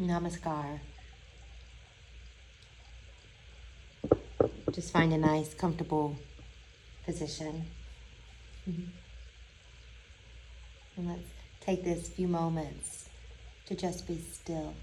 Namaskar. Just find a nice, comfortable position. Mm-hmm. And let's take this few moments to just be still.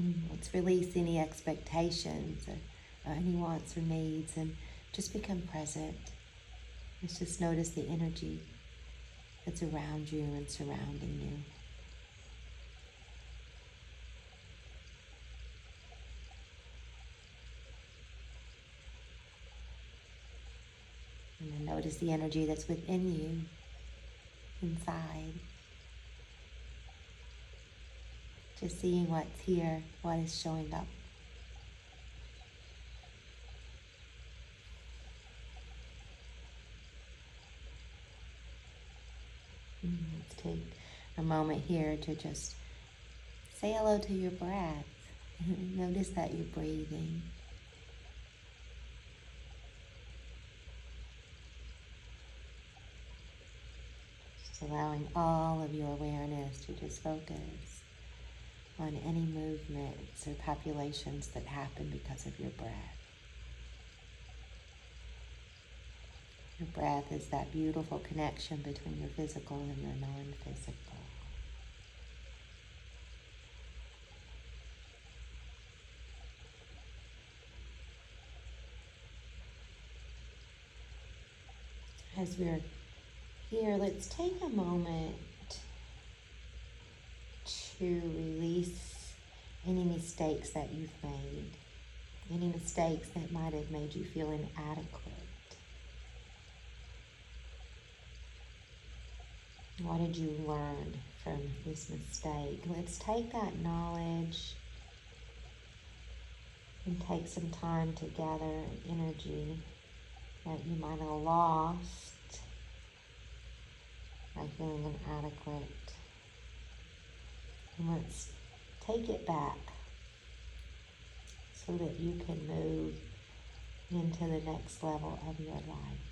Mm-hmm. Let's release any expectations or, or any wants or needs and just become present. Let's just notice the energy that's around you and surrounding you. And then notice the energy that's within you, inside. Just seeing what's here, what is showing up. Take a moment here to just say hello to your breath. Notice that you're breathing. Just allowing all of your awareness to just focus on any movements or populations that happen because of your breath. Your breath is that beautiful connection between your physical and your non physical. As we're here, let's take a moment to release any mistakes that you've made, any mistakes that might have made you feel inadequate. What did you learn from this mistake? Let's take that knowledge and take some time to gather energy that you might have lost by feeling inadequate. And let's take it back so that you can move into the next level of your life.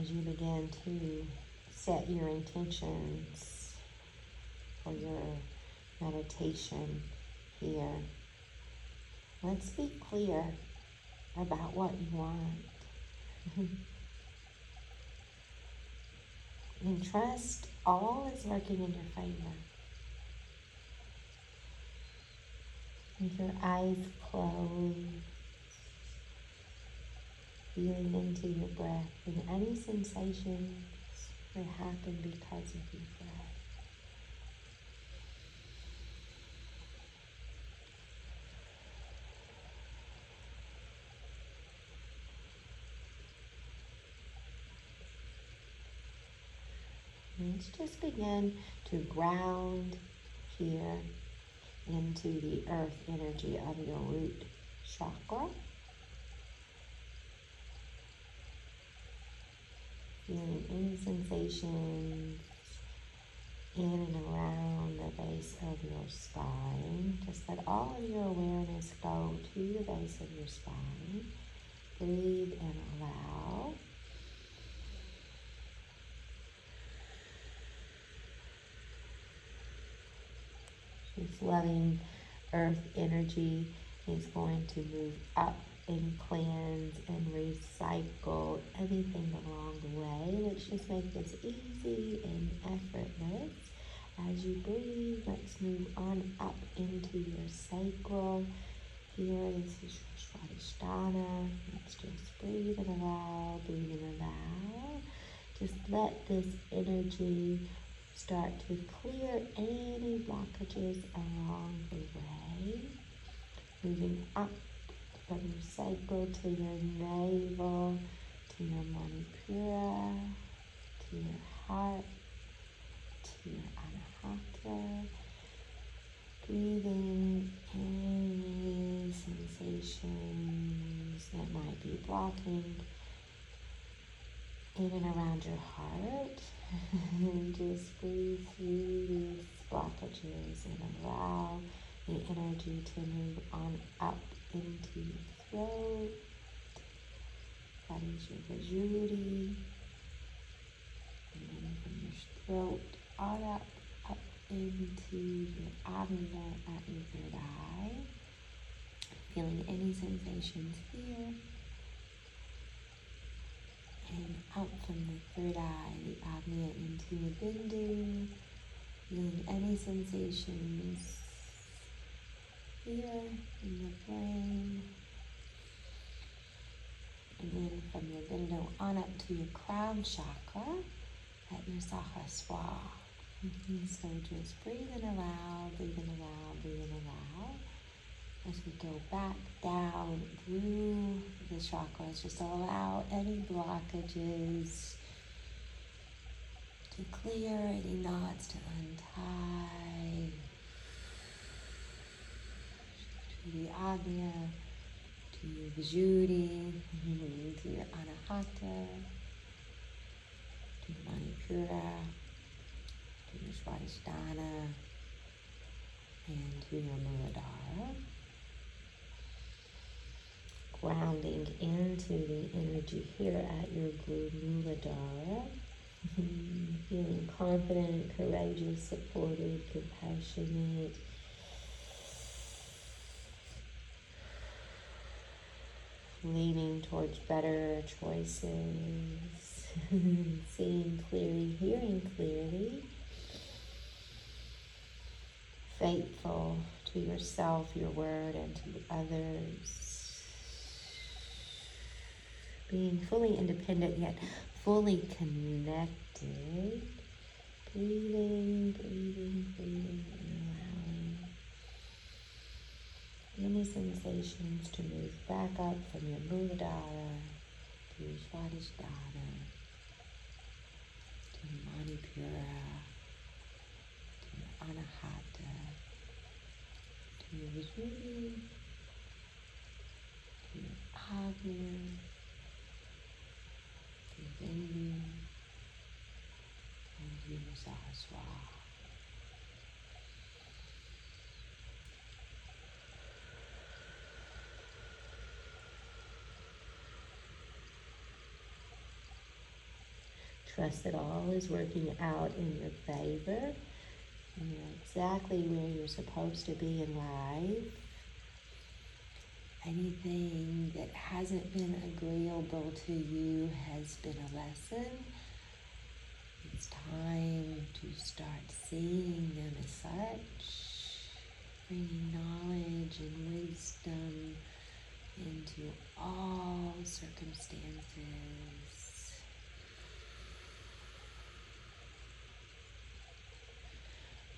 As you begin to set your intentions for your meditation here, let's be clear about what you want. and trust all is working in your favor. With your eyes closed feeling into your breath and any sensations that happen because of your breath. Let's just begin to ground here into the earth energy of your root chakra. Feeling any sensations in and around the base of your spine. Just let all of your awareness go to the base of your spine. Breathe and allow. This loving earth energy is going to move up and cleanse and recycle anything along the way. Just make this easy and effortless. As you breathe, let's move on up into your sacral. Here, this is your Swadhisthana. Let's just breathe and allow, breathe and allow. Just let this energy start to clear any blockages along the way. Moving up from your sacral to your navel, to your manipura, to your heart, to your anahata. Breathing any sensations that might be blocking in and around your heart. and just breathe through these blockages and allow the energy to move on up into your throat, That is your Visuddhi. Your throat on up, up into your abdomen at your third eye. Feeling any sensations here. And out from the third eye, the Agnya into your bindu. Feeling any sensations here in the brain. And then from your bindu on up to your crown chakra at your Sahasrara. Mm-hmm. So just breathe in aloud, breathe in aloud, breathe in aloud. As we go back down through the chakras, just allow any blockages to clear, any knots to untie. To the Agnya, to your Visuddhi, to your Anahata, to your Manipura, to your Swadhisthana, and your Muladhara. Grounding into the energy here at your Guru Muladhara. Mm-hmm. Feeling confident, courageous, supported, compassionate. Leaning towards better choices. Seeing clearly, hearing clearly. Faithful to yourself, your word, and to others. Being fully independent yet fully connected. Breathing, breathing, and allowing any sensations to move back up from your Muladhara to your Swadhisthana to your Manipura to your Anahata to your Visuddhi to your Agnya Bindu and to your Sahasrara. Trust that all is working out in your favor. And You're exactly where you're supposed to be in life. Anything that hasn't been agreeable to you has been a lesson. It's time to start seeing them as such, bringing knowledge and wisdom into all circumstances.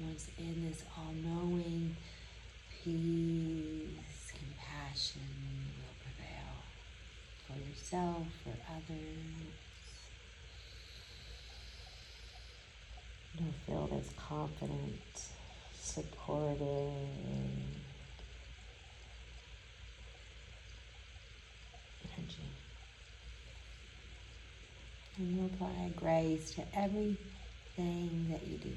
Once in this all knowing peace compassion will prevail for yourself, for others. You'll feel this confident, supported energy. And you apply grace to everything that you do.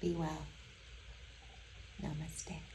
Be well. Namaste.